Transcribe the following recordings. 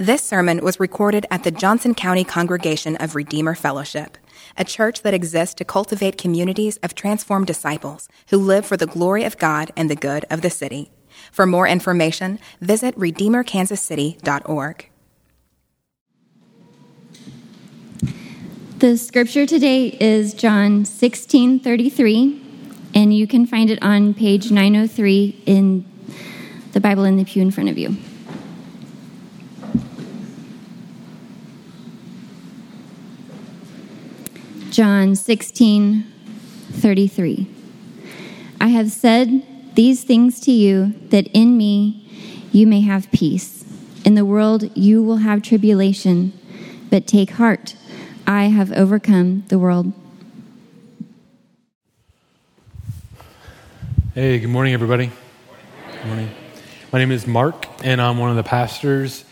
This sermon was recorded at the Johnson County Congregation of Redeemer Fellowship, a church that exists to cultivate communities of transformed disciples who live for the glory of God and the good of the city. For more information, visit redeemerkansascity.org. The scripture today is John 16:33 and you can find it on page 903 in the Bible in the pew in front of you. John 16, 33. I have said these things to you that in me you may have peace. In the world you will have tribulation, but take heart. I have overcome the world. Hey, good morning, everybody. Good morning. My name is Mark, and I'm one of the pastors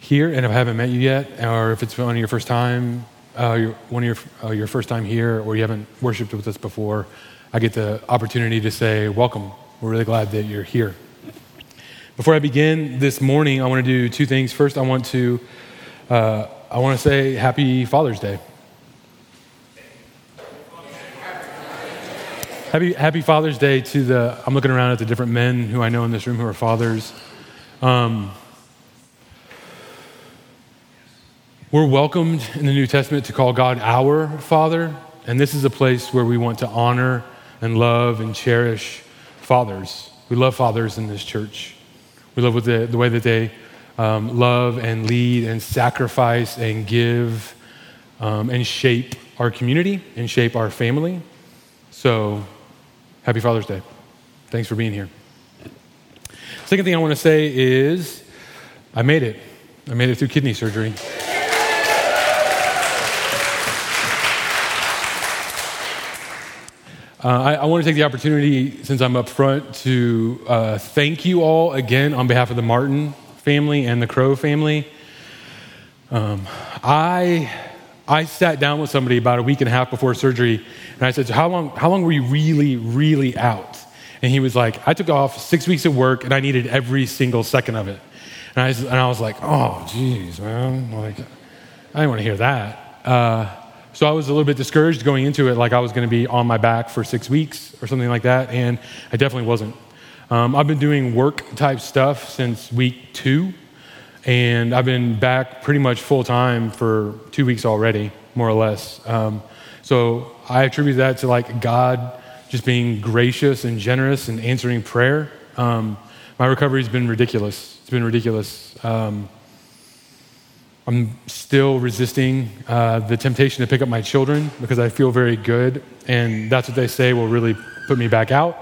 here. And if I haven't met you yet, or if it's one of your first time, uh, one of your, uh, your first time here or you haven't worshiped with us before, I get the opportunity to say, Welcome. We're really glad that you're here. Before I begin this morning, I want to do two things. First, I want to, uh, I want to say Happy Father's Day. Happy, happy Father's Day to the, I'm looking around at the different men who I know in this room who are fathers. Um, We're welcomed in the New Testament to call God our Father, and this is a place where we want to honor and love and cherish fathers. We love fathers in this church. We love the, the way that they um, love and lead and sacrifice and give um, and shape our community and shape our family. So, happy Father's Day. Thanks for being here. Second thing I want to say is I made it. I made it through kidney surgery. Uh, I, I, want to take the opportunity, since I'm up front, to uh, thank you all again on behalf of the Martin family and the Crow family. Um, I, I sat down with somebody about a week and a half before surgery, and I said, so how, long, how long were you really, really out? And he was like, I took off six weeks of work, and I needed every single second of it. And I, and I was like, oh, geez, man. Like, I didn't want to hear that. Uh, so I was a little bit discouraged going into it, like I was going to be on my back for six weeks or something like that, and I definitely wasn't. Um, I've been doing work type stuff since week two, and I've been back pretty much full time for two weeks already, more or less. Um, so I attribute that to like God just being gracious and generous and answering prayer. Um, my recovery has been ridiculous. It's been ridiculous. Um, I'm still resisting uh, the temptation to pick up my children because I feel very good, and that's what they say will really put me back out.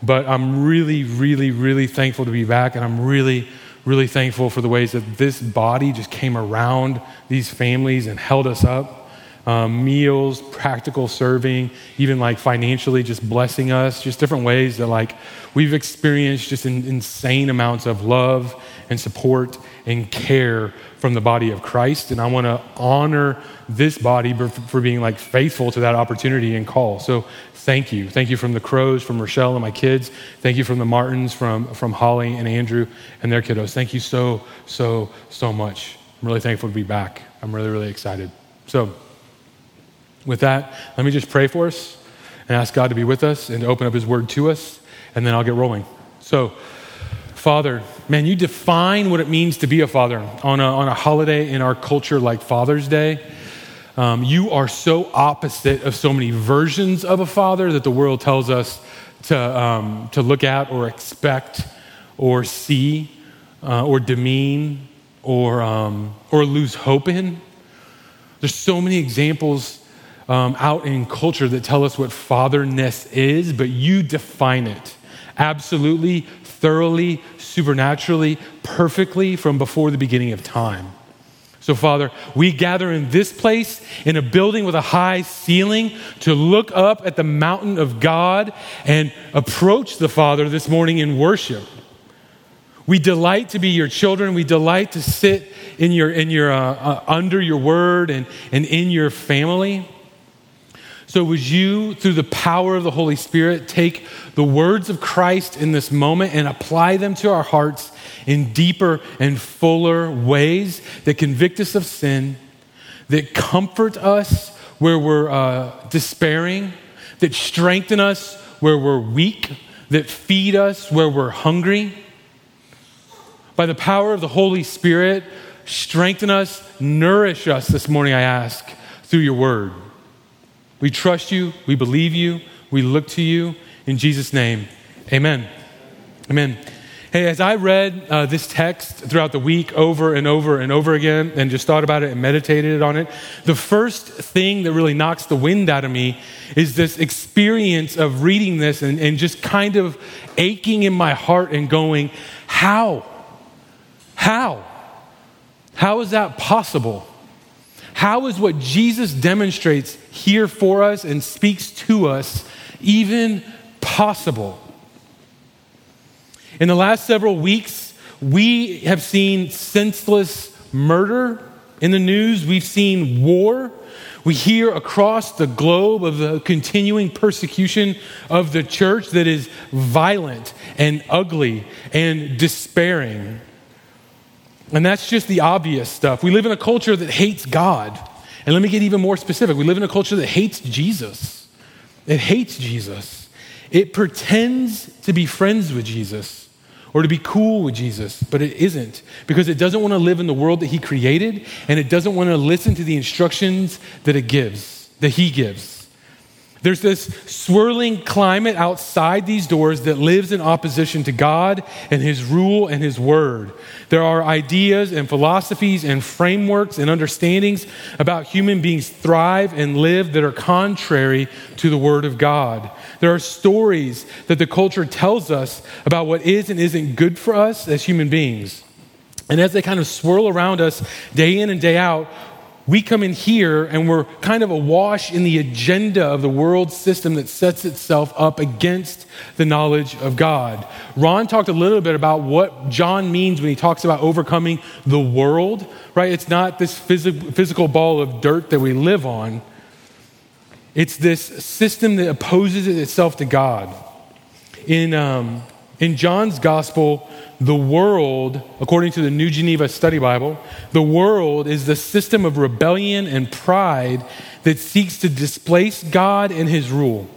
But I'm really, really, really thankful to be back, and I'm really, really thankful for the ways that this body just came around these families and held us up. Um, meals, practical serving, even like financially, just blessing us, just different ways that like we've experienced just in, insane amounts of love and support and care from the body of Christ. And I want to honor this body for being like faithful to that opportunity and call. So thank you. Thank you from the Crows, from Rochelle and my kids. Thank you from the Martins, from, from Holly and Andrew and their kiddos. Thank you so, so, so much. I'm really thankful to be back. I'm really, really excited. So, with that, let me just pray for us and ask God to be with us and to open up His word to us, and then I'll get rolling. So, Father, man, you define what it means to be a father on a, on a holiday in our culture like Father's Day. Um, you are so opposite of so many versions of a father that the world tells us to, um, to look at or expect or see uh, or demean or, um, or lose hope in. There's so many examples um, out in culture that tell us what fatherness is, but you define it absolutely, thoroughly, supernaturally, perfectly from before the beginning of time. So, Father, we gather in this place in a building with a high ceiling to look up at the mountain of God and approach the Father this morning in worship. We delight to be your children. We delight to sit in your, in your, uh, uh, under your word and, and in your family. So, would you, through the power of the Holy Spirit, take the words of Christ in this moment and apply them to our hearts in deeper and fuller ways that convict us of sin, that comfort us where we're uh, despairing, that strengthen us where we're weak, that feed us where we're hungry? By the power of the Holy Spirit, strengthen us, nourish us this morning, I ask, through your word. We trust you. We believe you. We look to you. In Jesus' name, amen. Amen. Hey, as I read uh, this text throughout the week over and over and over again and just thought about it and meditated on it, the first thing that really knocks the wind out of me is this experience of reading this and, and just kind of aching in my heart and going, How? How? How is that possible? How is what Jesus demonstrates here for us and speaks to us even possible? In the last several weeks, we have seen senseless murder in the news, we've seen war. We hear across the globe of the continuing persecution of the church that is violent and ugly and despairing. And that's just the obvious stuff. We live in a culture that hates God. And let me get even more specific. We live in a culture that hates Jesus. It hates Jesus. It pretends to be friends with Jesus or to be cool with Jesus, but it isn't because it doesn't want to live in the world that he created and it doesn't want to listen to the instructions that it gives, that he gives. There's this swirling climate outside these doors that lives in opposition to God and His rule and His word. There are ideas and philosophies and frameworks and understandings about human beings thrive and live that are contrary to the word of God. There are stories that the culture tells us about what is and isn't good for us as human beings. And as they kind of swirl around us day in and day out, we come in here and we're kind of awash in the agenda of the world system that sets itself up against the knowledge of God. Ron talked a little bit about what John means when he talks about overcoming the world, right? It's not this phys- physical ball of dirt that we live on, it's this system that opposes itself to God. In, um, in John's gospel, the world, according to the New Geneva Study Bible, the world is the system of rebellion and pride that seeks to displace God and his rule.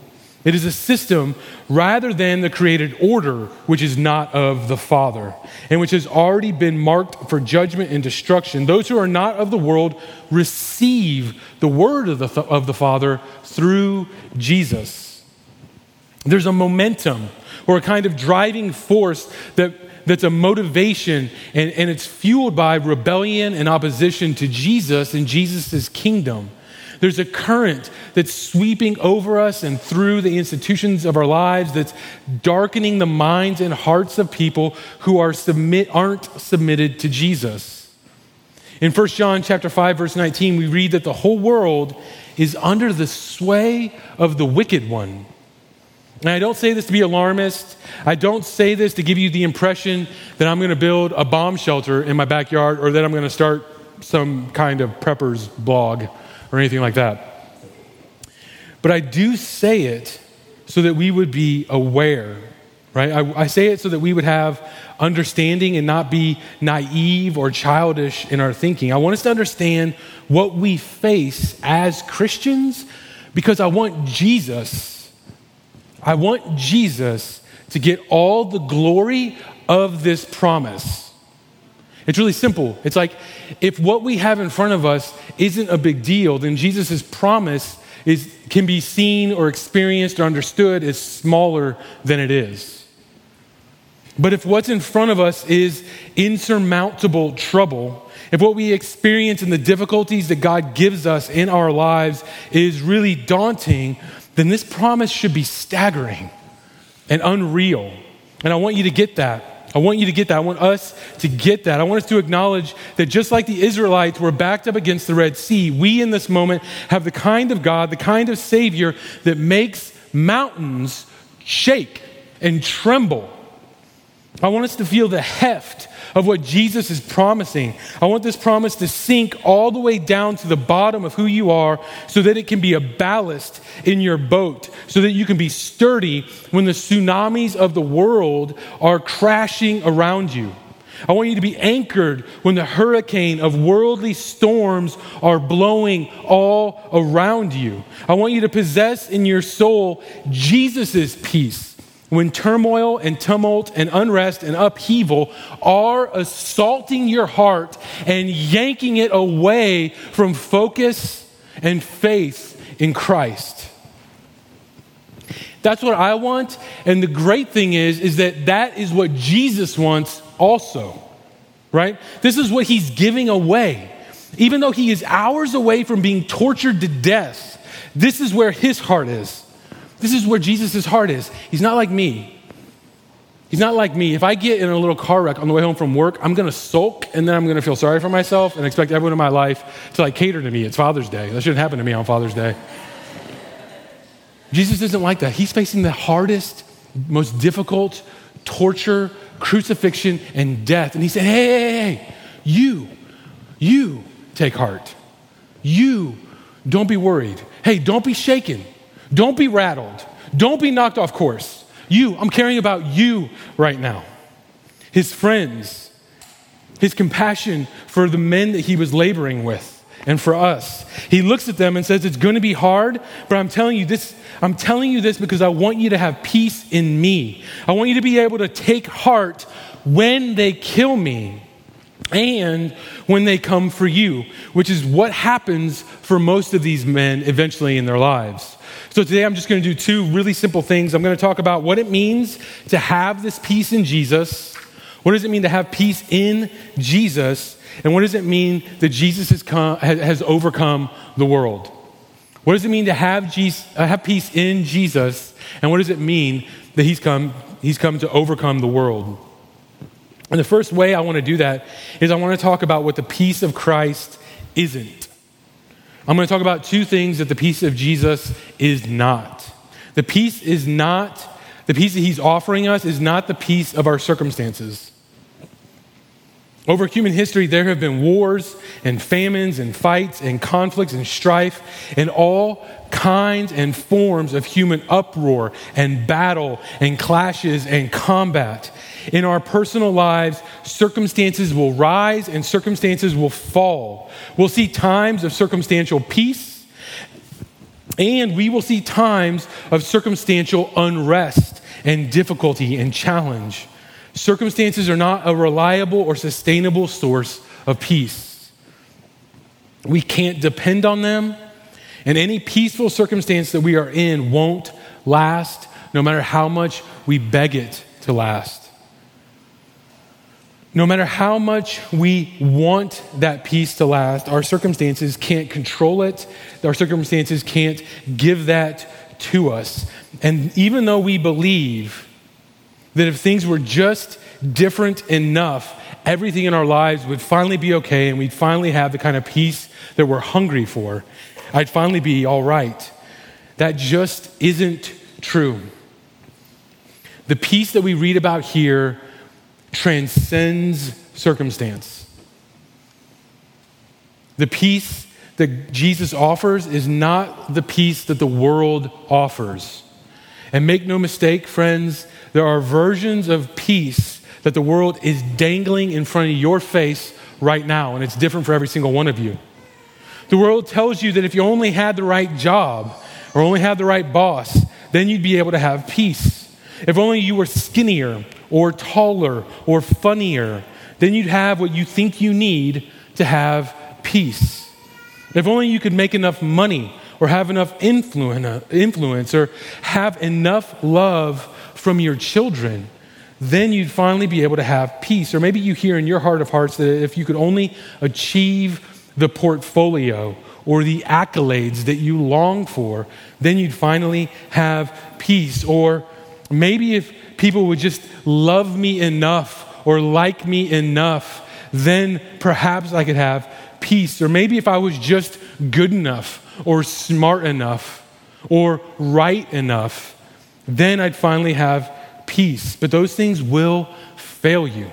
It is a system rather than the created order, which is not of the Father, and which has already been marked for judgment and destruction. Those who are not of the world receive the word of the, of the Father through Jesus. There's a momentum or a kind of driving force that that's a motivation and, and it's fueled by rebellion and opposition to Jesus and Jesus' kingdom. There's a current that's sweeping over us and through the institutions of our lives that's darkening the minds and hearts of people who are submit, aren't submitted to Jesus. In 1 John chapter 5 verse 19 we read that the whole world is under the sway of the wicked one. And I don't say this to be alarmist. I don't say this to give you the impression that I'm going to build a bomb shelter in my backyard or that I'm going to start some kind of prepper's blog or anything like that. But I do say it so that we would be aware, right? I, I say it so that we would have understanding and not be naive or childish in our thinking. I want us to understand what we face as Christians because I want Jesus I want Jesus to get all the glory of this promise. It's really simple. It's like if what we have in front of us isn't a big deal, then Jesus' promise is, can be seen or experienced or understood as smaller than it is. But if what's in front of us is insurmountable trouble, if what we experience and the difficulties that God gives us in our lives is really daunting, then this promise should be staggering and unreal. And I want you to get that. I want you to get that. I want us to get that. I want us to acknowledge that just like the Israelites were backed up against the Red Sea, we in this moment have the kind of God, the kind of Savior that makes mountains shake and tremble. I want us to feel the heft of what Jesus is promising. I want this promise to sink all the way down to the bottom of who you are so that it can be a ballast in your boat, so that you can be sturdy when the tsunamis of the world are crashing around you. I want you to be anchored when the hurricane of worldly storms are blowing all around you. I want you to possess in your soul Jesus' peace when turmoil and tumult and unrest and upheaval are assaulting your heart and yanking it away from focus and faith in Christ. That's what I want. And the great thing is, is that that is what Jesus wants also, right? This is what he's giving away. Even though he is hours away from being tortured to death, this is where his heart is. This is where Jesus' heart is. He's not like me. He's not like me. If I get in a little car wreck on the way home from work, I'm going to sulk and then I'm going to feel sorry for myself and expect everyone in my life to like cater to me. It's Father's Day. That shouldn't happen to me on Father's Day. Jesus isn't like that. He's facing the hardest, most difficult torture, crucifixion, and death. And he said, Hey, hey, hey, you, you take heart. You don't be worried. Hey, don't be shaken. Don't be rattled. Don't be knocked off course. You, I'm caring about you right now. His friends, his compassion for the men that he was laboring with and for us. He looks at them and says, It's going to be hard, but I'm telling you this, I'm telling you this because I want you to have peace in me. I want you to be able to take heart when they kill me and when they come for you, which is what happens for most of these men eventually in their lives. So today I'm just going to do two really simple things. I'm going to talk about what it means to have this peace in Jesus. What does it mean to have peace in Jesus? And what does it mean that Jesus has, come, has overcome the world? What does it mean to have, Jesus, uh, have peace in Jesus? And what does it mean that he's come, he's come to overcome the world? And the first way I want to do that is I want to talk about what the peace of Christ isn't. I'm going to talk about two things that the peace of Jesus is not. The peace is not, the peace that he's offering us is not the peace of our circumstances. Over human history, there have been wars and famines and fights and conflicts and strife and all kinds and forms of human uproar and battle and clashes and combat. In our personal lives, circumstances will rise and circumstances will fall. We'll see times of circumstantial peace, and we will see times of circumstantial unrest and difficulty and challenge. Circumstances are not a reliable or sustainable source of peace. We can't depend on them, and any peaceful circumstance that we are in won't last, no matter how much we beg it to last. No matter how much we want that peace to last, our circumstances can't control it. Our circumstances can't give that to us. And even though we believe that if things were just different enough, everything in our lives would finally be okay and we'd finally have the kind of peace that we're hungry for, I'd finally be all right. That just isn't true. The peace that we read about here transcends circumstance. The peace that Jesus offers is not the peace that the world offers. And make no mistake, friends, there are versions of peace that the world is dangling in front of your face right now, and it's different for every single one of you. The world tells you that if you only had the right job or only had the right boss, then you'd be able to have peace. If only you were skinnier or taller or funnier, then you'd have what you think you need to have peace. If only you could make enough money or have enough influence or have enough love from your children, then you'd finally be able to have peace. Or maybe you hear in your heart of hearts that if you could only achieve the portfolio or the accolades that you long for, then you'd finally have peace. Or maybe if people would just love me enough or like me enough, then perhaps I could have peace. Or maybe if I was just good enough or smart enough or right enough, then I'd finally have peace. But those things will fail you.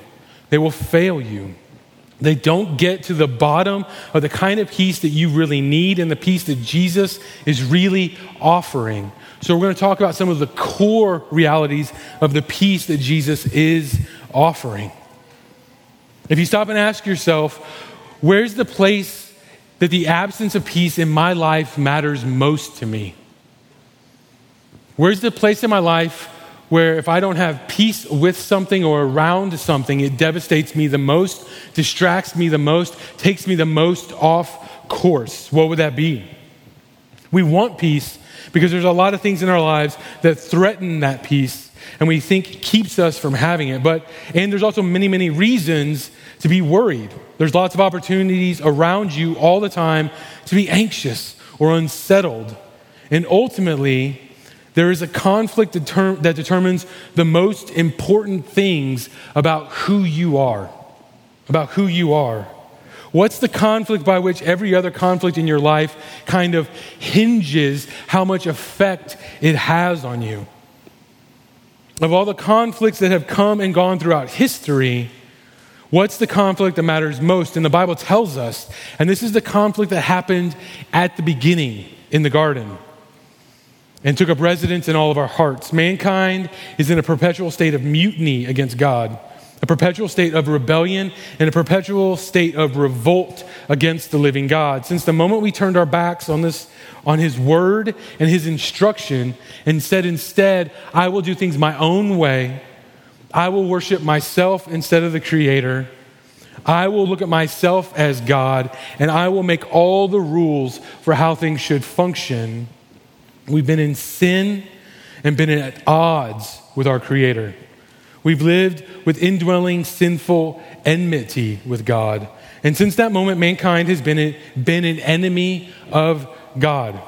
they will fail you. They don't get to the bottom of the kind of peace that you really need and the peace that Jesus is really offering. So, we're going to talk about some of the core realities of the peace that Jesus is offering. If you stop and ask yourself, where's the place that the absence of peace in my life matters most to me? Where's the place in my life where if I don't have peace with something or around something, it devastates me the most, distracts me the most, takes me the most off course? What would that be? We want peace because there's a lot of things in our lives that threaten that peace and we think keeps us from having it. But, and there's also many, many reasons to be worried. There's lots of opportunities around you all the time to be anxious or unsettled. And ultimately, there is a conflict that determines the most important things about who you are. About who you are. What's the conflict by which every other conflict in your life kind of hinges how much effect it has on you? Of all the conflicts that have come and gone throughout history, what's the conflict that matters most? And the Bible tells us, and this is the conflict that happened at the beginning in the garden and took up residence in all of our hearts. Mankind is in a perpetual state of mutiny against God, a perpetual state of rebellion, and a perpetual state of revolt against the living God. Since the moment we turned our backs on this, on His word and His instruction, and said instead, I will do things my own way, I will worship myself instead of the Creator. I will look at myself as God, and I will make all the rules for how things should function. We've been in sin and been at odds with our Creator. We've lived with indwelling sinful enmity with God. And since that moment, mankind has been, been an enemy of God.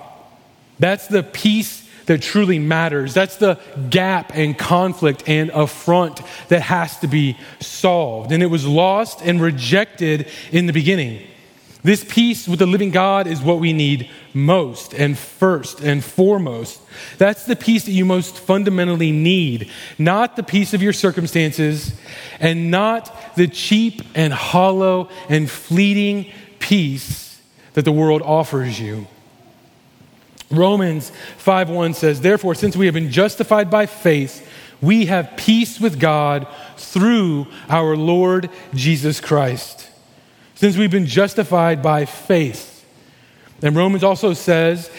That's the peace that truly matters. That's the gap and conflict and affront that has to be solved. And it was lost and rejected in the beginning. This peace with the living God is what we need most and first and foremost. That's the peace that you most fundamentally need, not the peace of your circumstances and not the cheap and hollow and fleeting peace that the world offers you. Romans 5:1 says, "Therefore, since we have been justified by faith, we have peace with God through our Lord Jesus Christ." Since we've been justified by faith. And Romans also says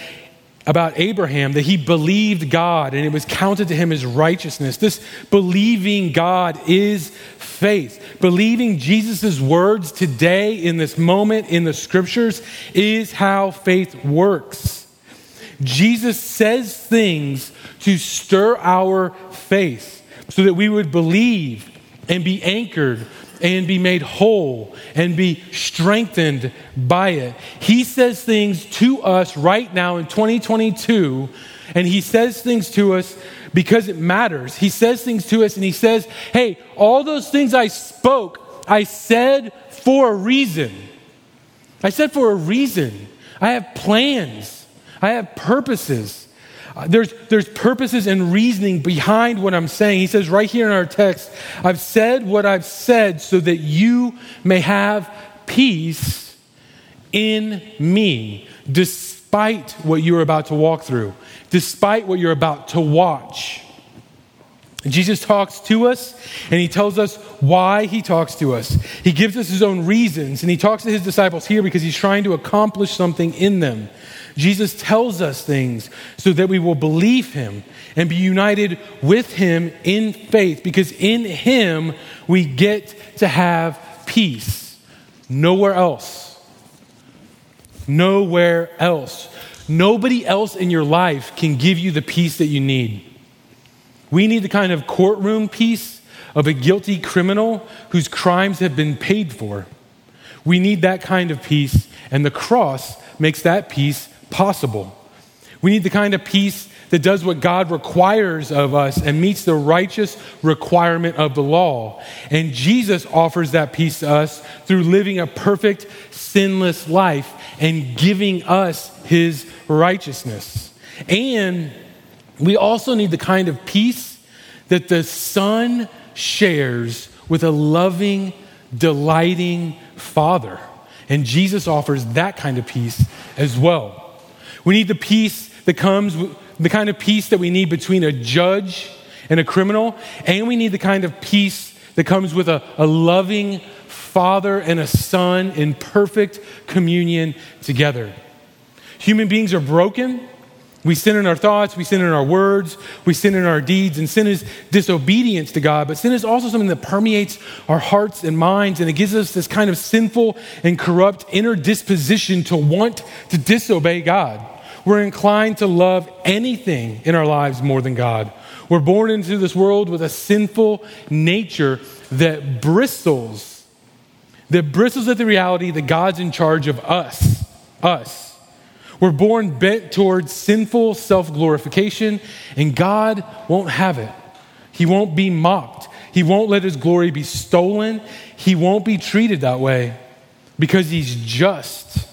about Abraham that he believed God and it was counted to him as righteousness. This believing God is faith. Believing Jesus' words today in this moment in the scriptures is how faith works. Jesus says things to stir our faith so that we would believe and be anchored and be made whole and be strengthened by it. He says things to us right now in 2022, and He says things to us because it matters. He says things to us, and He says, Hey, all those things I spoke, I said for a reason. I said for a reason. I have plans, I have purposes. Uh, there's, there's purposes and reasoning behind what I'm saying. He says right here in our text, I've said what I've said so that you may have peace in me, despite what you're about to walk through, despite what you're about to watch. Jesus talks to us and he tells us why he talks to us. He gives us his own reasons and he talks to his disciples here because he's trying to accomplish something in them. Jesus tells us things so that we will believe him and be united with him in faith because in him we get to have peace. Nowhere else. Nowhere else. Nobody else in your life can give you the peace that you need. We need the kind of courtroom peace of a guilty criminal whose crimes have been paid for. We need that kind of peace, and the cross makes that peace possible. We need the kind of peace that does what God requires of us and meets the righteous requirement of the law. And Jesus offers that peace to us through living a perfect, sinless life and giving us his righteousness. And we also need the kind of peace that the Son shares with a loving, delighting Father. And Jesus offers that kind of peace as well. We need the peace that comes, the kind of peace that we need between a judge and a criminal, and we need the kind of peace that comes with a, a loving father and a son in perfect communion together. Human beings are broken. We sin in our thoughts, we sin in our words, we sin in our deeds, and sin is disobedience to God. But sin is also something that permeates our hearts and minds, and it gives us this kind of sinful and corrupt inner disposition to want to disobey God. We're inclined to love anything in our lives more than God. We're born into this world with a sinful nature that bristles, that bristles at the reality that God's in charge of us, us. We're born bent towards sinful self glorification, and God won't have it. He won't be mocked. He won't let his glory be stolen. He won't be treated that way because he's just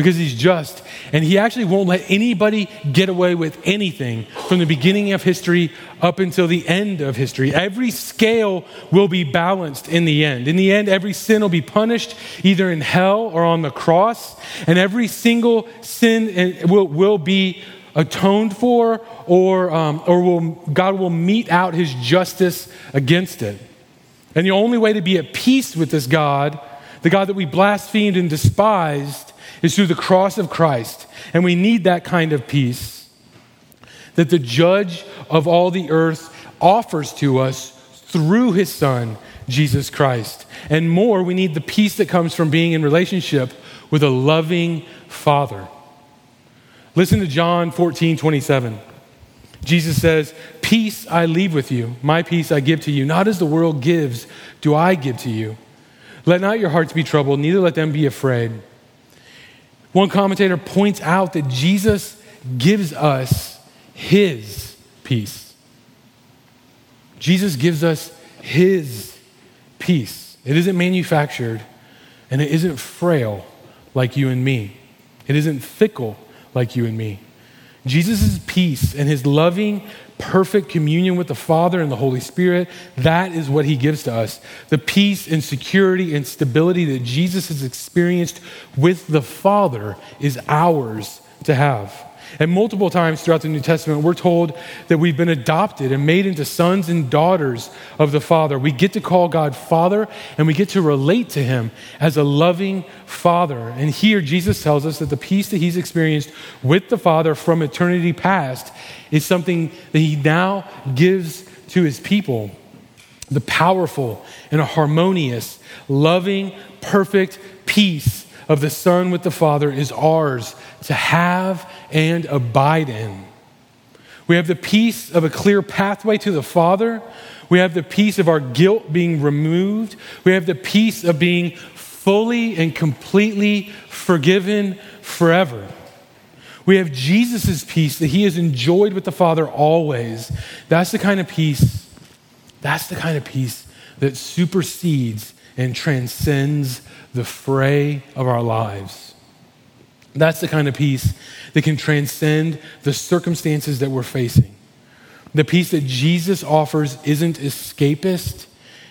because he's just. And he actually won't let anybody get away with anything from the beginning of history up until the end of history. Every scale will be balanced in the end. In the end, every sin will be punished either in hell or on the cross, and every single sin will, will be atoned for, or, um, or will, God will mete out his justice against it. And the only way to be at peace with this God, the God that we blasphemed and despised, is through the cross of Christ. And we need that kind of peace that the judge of all the earth offers to us through his son, Jesus Christ. And more, we need the peace that comes from being in relationship with a loving father. Listen to John 14, 27. Jesus says, Peace I leave with you, my peace I give to you. Not as the world gives, do I give to you. Let not your hearts be troubled, neither let them be afraid. One commentator points out that Jesus gives us his peace. Jesus gives us his peace. It isn't manufactured and it isn't frail like you and me. It isn't fickle like you and me. Jesus' peace and his loving, perfect communion with the Father and the Holy Spirit, that is what he gives to us. The peace and security and stability that Jesus has experienced with the Father is ours to have. And multiple times throughout the New Testament, we're told that we've been adopted and made into sons and daughters of the Father. We get to call God Father and we get to relate to Him as a loving Father. And here, Jesus tells us that the peace that He's experienced with the Father from eternity past is something that He now gives to His people. The powerful and a harmonious, loving, perfect peace of the Son with the Father is ours to have and abide in. We have the peace of a clear pathway to the Father. We have the peace of our guilt being removed. We have the peace of being fully and completely forgiven forever. We have Jesus' peace that he has enjoyed with the Father always. That's the kind of peace, that's the kind of peace that supersedes and transcends the fray of our lives. That's the kind of peace that can transcend the circumstances that we're facing. The peace that Jesus offers isn't escapist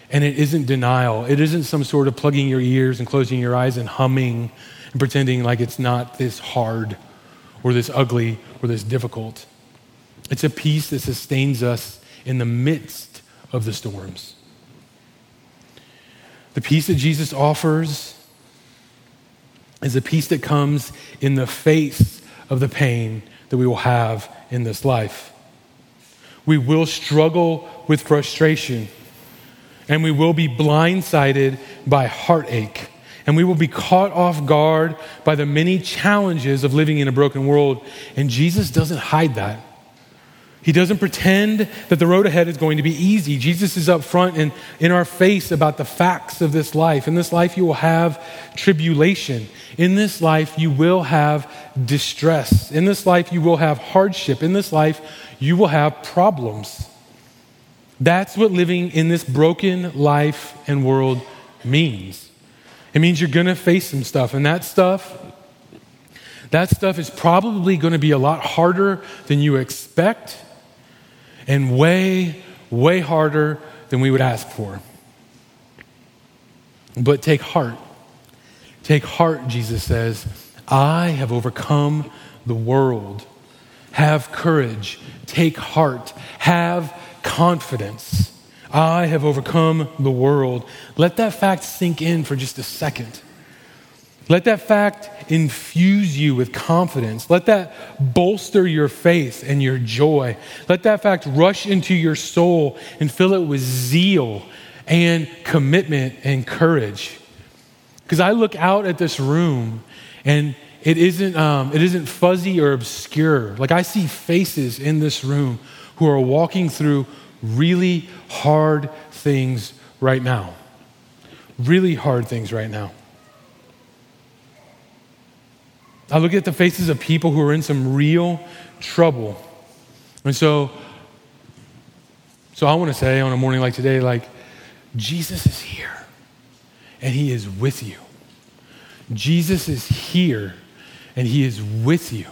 and it isn't denial. It isn't some sort of plugging your ears and closing your eyes and humming and pretending like it's not this hard or this ugly or this difficult. It's a peace that sustains us in the midst of the storms. The peace that Jesus offers is a peace that comes in the face of the pain that we will have in this life. We will struggle with frustration, and we will be blindsided by heartache, and we will be caught off guard by the many challenges of living in a broken world. And Jesus doesn't hide that. He doesn't pretend that the road ahead is going to be easy. Jesus is up front and in our face about the facts of this life. In this life, you will have tribulation. In this life, you will have distress. In this life, you will have hardship. In this life, you will have problems. That's what living in this broken life and world means. It means you're going to face some stuff, and that stuff that stuff is probably going to be a lot harder than you expect and way, way harder than we would ask for. But take heart. Take heart, Jesus says. I have overcome the world. Have courage. Take heart. Have confidence. I have overcome the world. Let that fact sink in for just a second. Let that fact infuse you with confidence. Let that bolster your faith and your joy. Let that fact rush into your soul and fill it with zeal and commitment and courage. Because I look out at this room and it isn't, um, it isn't fuzzy or obscure. Like I see faces in this room who are walking through really hard things right now. Really hard things right now. I look at the faces of people who are in some real trouble. And so, so I want to say on a morning like today, like, Jesus is here and he is with you. Jesus is here and he is with you.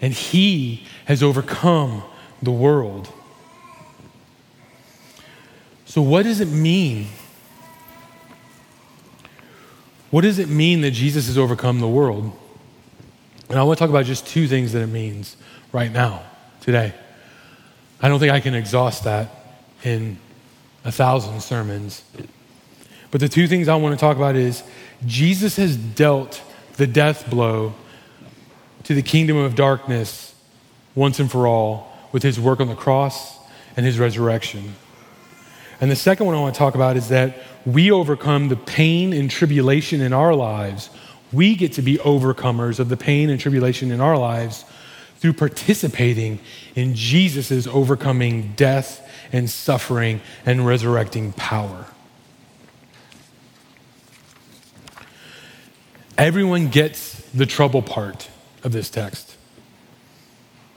And he has overcome the world. So, what does it mean? What does it mean that Jesus has overcome the world? And I want to talk about just two things that it means right now, today. I don't think I can exhaust that in a thousand sermons. But the two things I want to talk about is Jesus has dealt the death blow to the kingdom of darkness once and for all with his work on the cross and his resurrection. And the second one I want to talk about is that we overcome the pain and tribulation in our lives. We get to be overcomers of the pain and tribulation in our lives through participating in Jesus' overcoming death and suffering and resurrecting power. Everyone gets the trouble part of this text.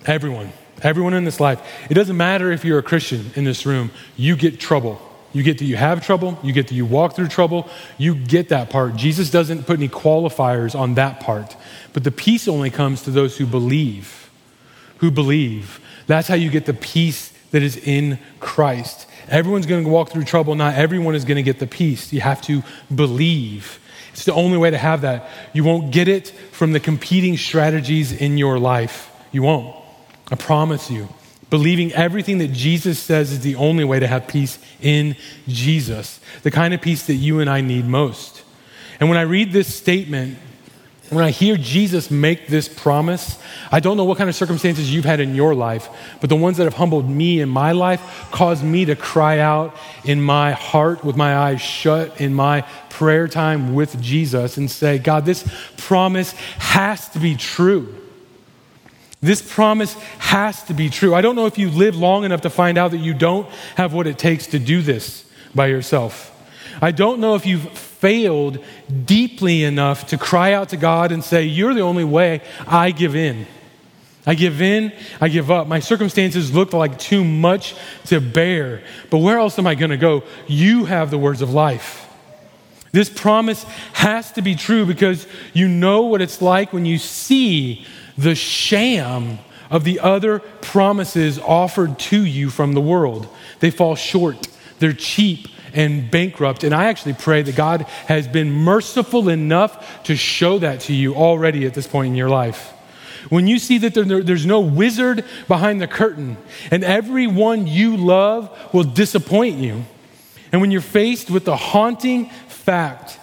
Everyone. Everyone in this life. It doesn't matter if you're a Christian in this room, you get trouble. You get that you have trouble, you get that you walk through trouble, you get that part. Jesus doesn't put any qualifiers on that part. But the peace only comes to those who believe. Who believe. That's how you get the peace that is in Christ. Everyone's going to walk through trouble. Not everyone is going to get the peace. You have to believe. It's the only way to have that. You won't get it from the competing strategies in your life. You won't. I promise you. Believing everything that Jesus says is the only way to have peace in Jesus, the kind of peace that you and I need most. And when I read this statement, when I hear Jesus make this promise, I don't know what kind of circumstances you've had in your life, but the ones that have humbled me in my life caused me to cry out in my heart with my eyes shut in my prayer time with Jesus and say, God, this promise has to be true. This promise has to be true. I don't know if you live long enough to find out that you don't have what it takes to do this by yourself. I don't know if you've failed deeply enough to cry out to God and say, You're the only way I give in. I give in, I give up. My circumstances look like too much to bear, but where else am I going to go? You have the words of life. This promise has to be true because you know what it's like when you see the sham of the other promises offered to you from the world. They fall short, they're cheap, and bankrupt. And I actually pray that God has been merciful enough to show that to you already at this point in your life. When you see that there, there's no wizard behind the curtain and everyone you love will disappoint you, and when you're faced with the haunting fact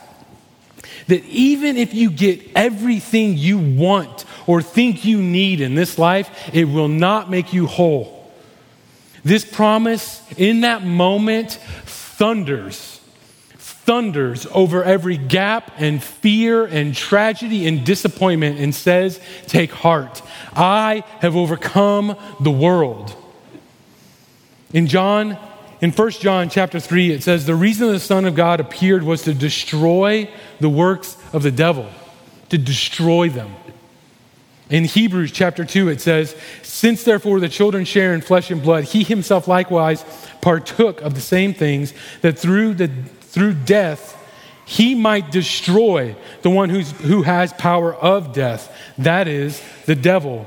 that even if you get everything you want or think you need in this life, it will not make you whole. This promise in that moment thunders, thunders over every gap and fear and tragedy and disappointment and says, Take heart. I have overcome the world. In John, in 1 John chapter 3, it says, The reason the Son of God appeared was to destroy the works of the devil, to destroy them. In Hebrews chapter 2, it says, Since therefore the children share in flesh and blood, he himself likewise partook of the same things, that through, the, through death he might destroy the one who's, who has power of death, that is, the devil,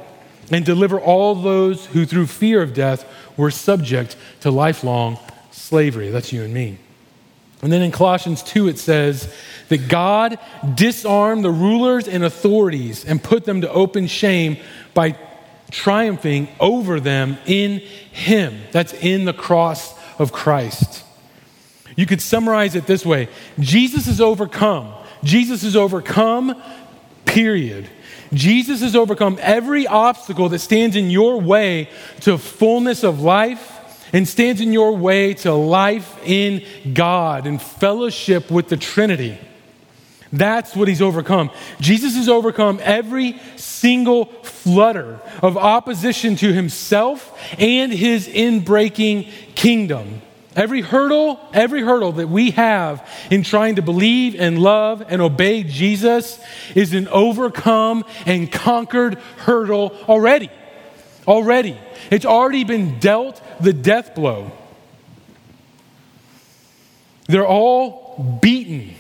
and deliver all those who through fear of death were subject to lifelong slavery. That's you and me. And then in Colossians 2, it says that God disarmed the rulers and authorities and put them to open shame by triumphing over them in Him. That's in the cross of Christ. You could summarize it this way Jesus is overcome. Jesus is overcome, period. Jesus has overcome every obstacle that stands in your way to fullness of life and stands in your way to life in God and fellowship with the Trinity. That's what he's overcome. Jesus has overcome every single flutter of opposition to himself and his inbreaking kingdom. Every hurdle, every hurdle that we have in trying to believe and love and obey Jesus is an overcome and conquered hurdle already. Already. It's already been dealt the death blow. They're all beaten.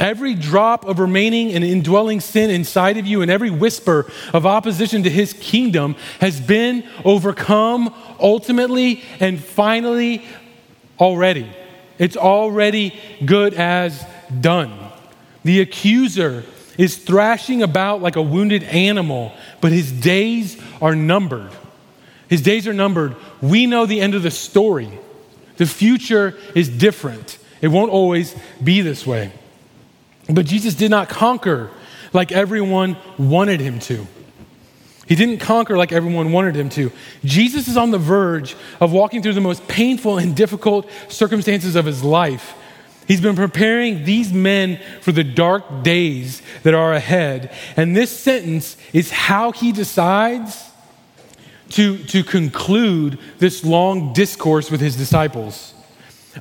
Every drop of remaining and indwelling sin inside of you and every whisper of opposition to his kingdom has been overcome ultimately and finally already. It's already good as done. The accuser is thrashing about like a wounded animal, but his days are numbered. His days are numbered. We know the end of the story. The future is different. It won't always be this way. But Jesus did not conquer like everyone wanted him to. He didn't conquer like everyone wanted him to. Jesus is on the verge of walking through the most painful and difficult circumstances of his life. He's been preparing these men for the dark days that are ahead. And this sentence is how he decides to, to conclude this long discourse with his disciples.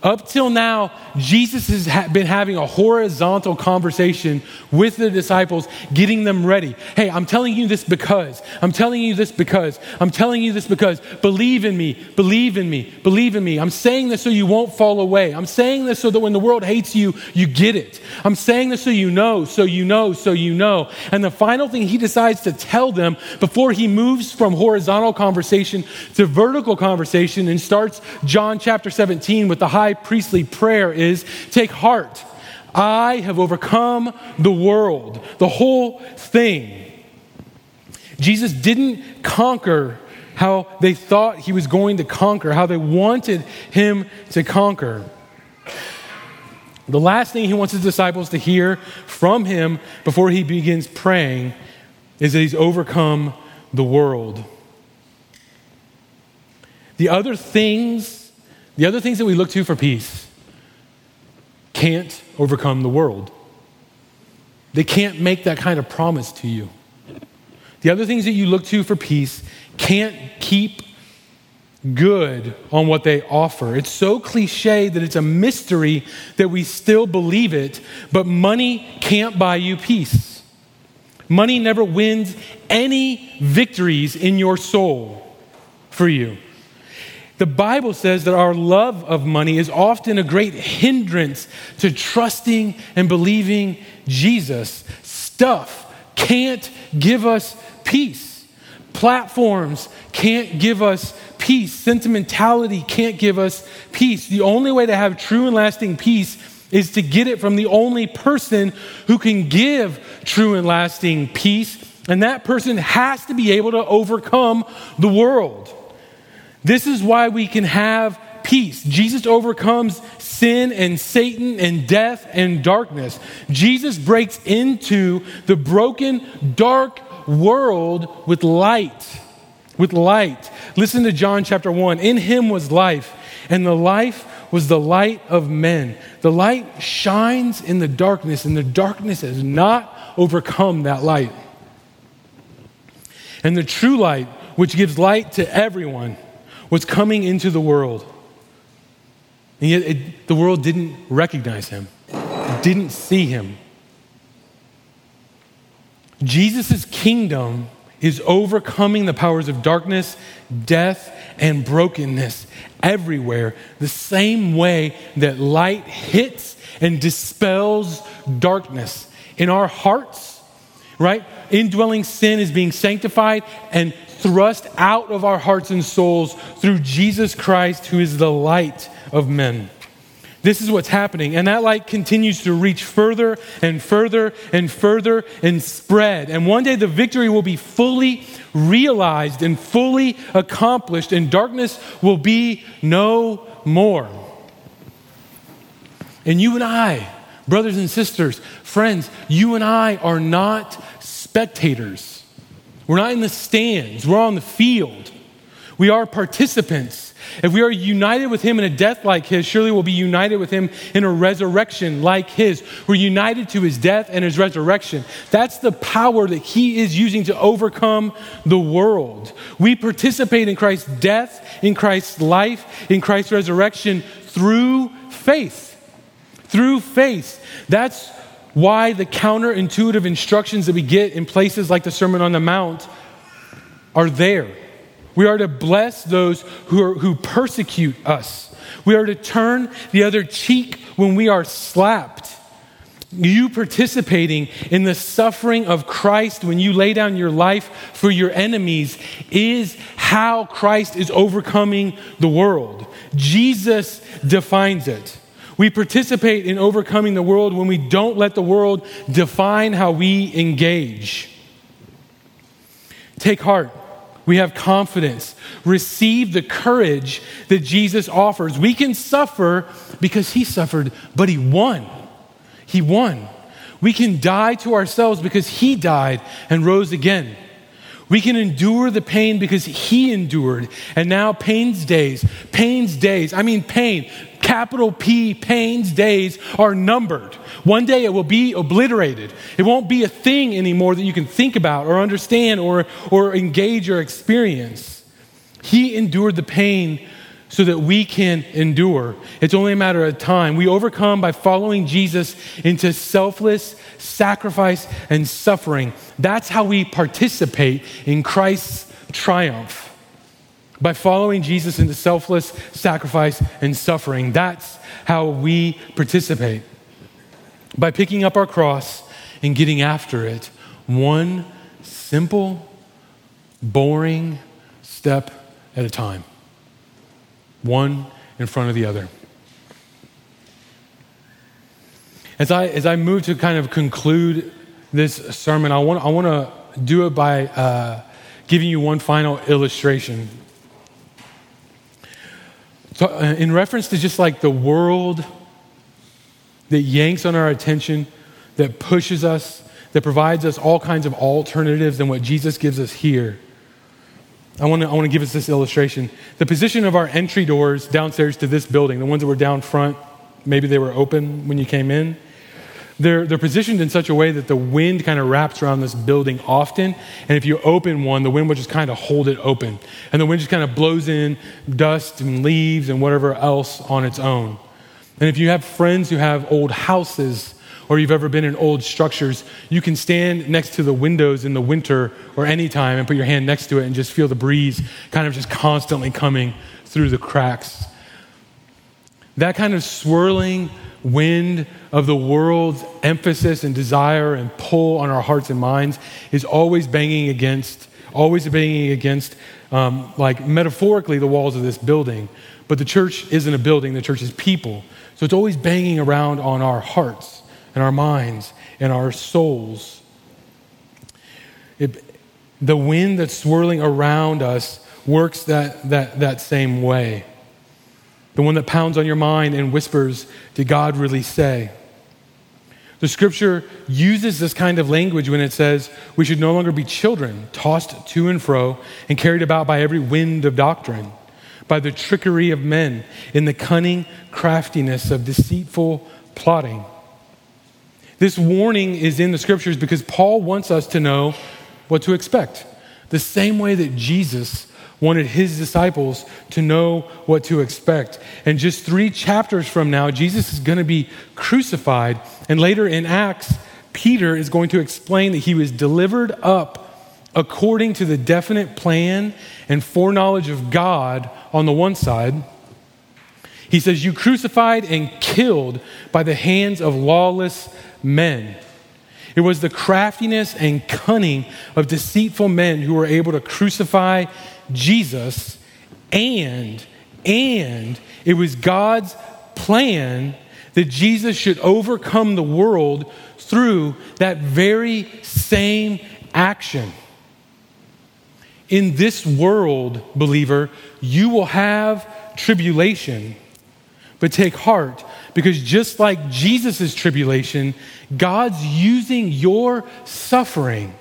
Up till now, Jesus has ha- been having a horizontal conversation with the disciples, getting them ready. Hey, I'm telling you this because, I'm telling you this because, I'm telling you this because, believe in me, believe in me, believe in me. I'm saying this so you won't fall away. I'm saying this so that when the world hates you, you get it. I'm saying this so you know, so you know, so you know. And the final thing he decides to tell them before he moves from horizontal conversation to vertical conversation and starts John chapter 17 with the high high priestly prayer is take heart. I have overcome the world, the whole thing. Jesus didn't conquer how they thought he was going to conquer, how they wanted him to conquer. The last thing he wants his disciples to hear from him before he begins praying is that he's overcome the world. The other things the other things that we look to for peace can't overcome the world. They can't make that kind of promise to you. The other things that you look to for peace can't keep good on what they offer. It's so cliche that it's a mystery that we still believe it, but money can't buy you peace. Money never wins any victories in your soul for you. The Bible says that our love of money is often a great hindrance to trusting and believing Jesus. Stuff can't give us peace. Platforms can't give us peace. Sentimentality can't give us peace. The only way to have true and lasting peace is to get it from the only person who can give true and lasting peace. And that person has to be able to overcome the world. This is why we can have peace. Jesus overcomes sin and Satan and death and darkness. Jesus breaks into the broken, dark world with light. With light. Listen to John chapter 1. In him was life, and the life was the light of men. The light shines in the darkness, and the darkness has not overcome that light. And the true light, which gives light to everyone, was coming into the world. And yet it, the world didn't recognize him, didn't see him. Jesus' kingdom is overcoming the powers of darkness, death, and brokenness everywhere, the same way that light hits and dispels darkness. In our hearts, right? Indwelling sin is being sanctified and thrust out of our hearts and souls through Jesus Christ, who is the light of men. this is what's happening. And that light continues to reach further and further and further and spread. And one day the victory will be fully realized and fully accomplished, and darkness will be no more. And you and I, brothers and sisters, friends, you and I are not spectators. We're not in the stands, we're on the field. We are participants. If we are united with him in a death like his, surely we'll be united with him in a resurrection like his. We're united to his death and his resurrection. That's the power that he is using to overcome the world. We participate in Christ's death, in Christ's life, in Christ's resurrection through faith. Through faith. That's why the counterintuitive instructions that we get in places like the Sermon on the Mount are there. We are to bless those who, are, who persecute us. We are to turn the other cheek when we are slapped. You participating in the suffering of Christ when you lay down your life for your enemies is how Christ is overcoming the world. Jesus defines it. We participate in overcoming the world when we don't let the world define how we engage. Take heart. We have confidence. Receive the courage that Jesus offers. We can suffer because he suffered, but he won. He won. We can die to ourselves because he died and rose again. We can endure the pain because he endured. And now, pain's days, pain's days, I mean, pain, capital P, pain's days are numbered. One day it will be obliterated. It won't be a thing anymore that you can think about or understand or, or engage or experience. He endured the pain so that we can endure. It's only a matter of time. We overcome by following Jesus into selfless sacrifice and suffering. That's how we participate in Christ's triumph. By following Jesus into selfless sacrifice and suffering. That's how we participate. By picking up our cross and getting after it, one simple, boring step at a time one in front of the other. As I, as I move to kind of conclude this sermon, I want, I want to do it by uh, giving you one final illustration. So, uh, in reference to just like the world that yanks on our attention, that pushes us, that provides us all kinds of alternatives than what Jesus gives us here. I want to I want to give us this illustration. The position of our entry doors downstairs to this building, the ones that were down front, maybe they were open when you came in. They're, they're positioned in such a way that the wind kind of wraps around this building often. And if you open one, the wind will just kind of hold it open. And the wind just kind of blows in dust and leaves and whatever else on its own. And if you have friends who have old houses, or you've ever been in old structures, you can stand next to the windows in the winter or any time and put your hand next to it and just feel the breeze kind of just constantly coming through the cracks. That kind of swirling wind of the world's emphasis and desire and pull on our hearts and minds is always banging against, always banging against, um, like metaphorically, the walls of this building. But the church isn't a building, the church is people. So it's always banging around on our hearts and our minds and our souls. It, the wind that's swirling around us works that, that, that same way. The one that pounds on your mind and whispers, Did God really say? The scripture uses this kind of language when it says we should no longer be children, tossed to and fro and carried about by every wind of doctrine, by the trickery of men, in the cunning craftiness of deceitful plotting. This warning is in the scriptures because Paul wants us to know what to expect. The same way that Jesus wanted his disciples to know what to expect. And just three chapters from now, Jesus is going to be crucified. And later in Acts, Peter is going to explain that he was delivered up according to the definite plan and foreknowledge of God on the one side. He says, You crucified and killed by the hands of lawless men. It was the craftiness and cunning of deceitful men who were able to crucify Jesus, and, and it was God's plan that Jesus should overcome the world through that very same action. In this world, believer, you will have tribulation, but take heart because just like Jesus' tribulation, God's using your suffering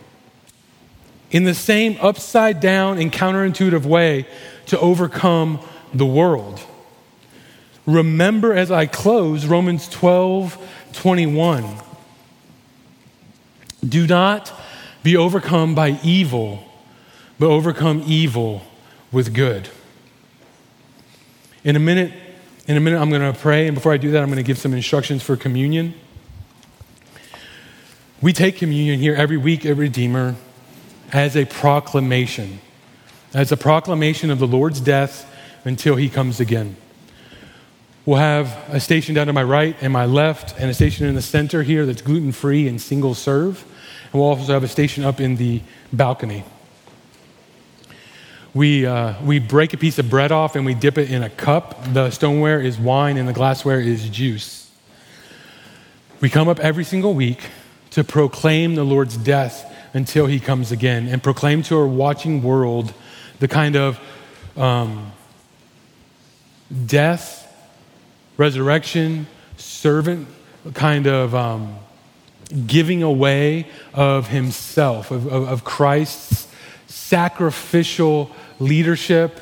in the same upside down and counterintuitive way to overcome the world. Remember as I close Romans 12 21. Do not be overcome by evil, but overcome evil with good. In a minute, in a minute, I'm going to pray, and before I do that, I'm going to give some instructions for communion. We take communion here every week at Redeemer as a proclamation, as a proclamation of the Lord's death until he comes again. We'll have a station down to my right and my left, and a station in the center here that's gluten free and single serve. And we'll also have a station up in the balcony. We, uh, we break a piece of bread off and we dip it in a cup. The stoneware is wine and the glassware is juice. We come up every single week to proclaim the Lord's death until he comes again and proclaim to our watching world the kind of um, death, resurrection, servant kind of um, giving away of himself, of, of, of Christ's sacrificial leadership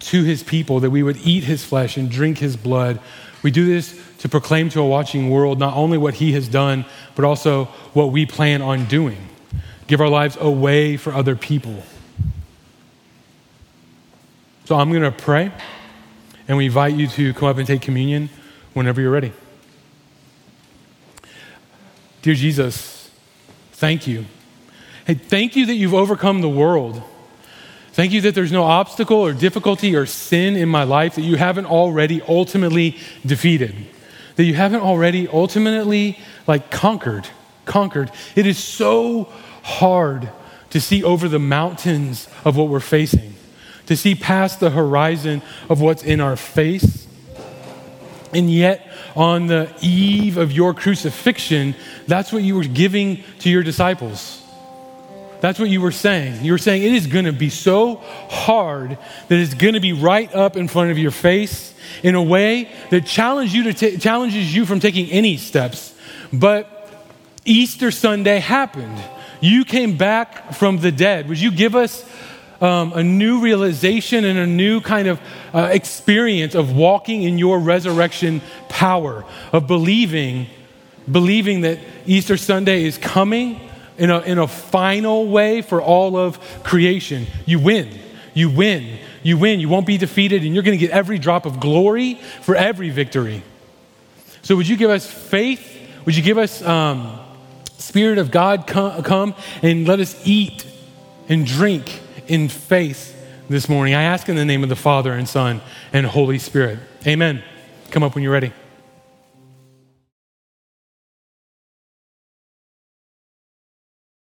to his people, that we would eat his flesh and drink his blood. We do this to proclaim to a watching world not only what he has done, but also what we plan on doing. Give our lives away for other people. So I'm going to pray, and we invite you to come up and take communion whenever you're ready. Dear Jesus, thank you. Hey, thank you that you've overcome the world. Thank you that there's no obstacle or difficulty or sin in my life that you haven't already ultimately defeated. That you haven't already ultimately like conquered. Conquered. It is so hard to see over the mountains of what we're facing, to see past the horizon of what's in our face. And yet, on the eve of your crucifixion, that's what you were giving to your disciples. That's what you were saying. You were saying it is going to be so hard that it's going to be right up in front of your face in a way that challenge you to t- challenges you from taking any steps. But Easter Sunday happened. You came back from the dead. Would you give us um, a new realization and a new kind of uh, experience of walking in your resurrection power, of believing, believing that Easter Sunday is coming? In a, in a final way for all of creation. You win. You win. You win. You won't be defeated, and you're going to get every drop of glory for every victory. So, would you give us faith? Would you give us um, Spirit of God come, come and let us eat and drink in faith this morning? I ask in the name of the Father and Son and Holy Spirit. Amen. Come up when you're ready.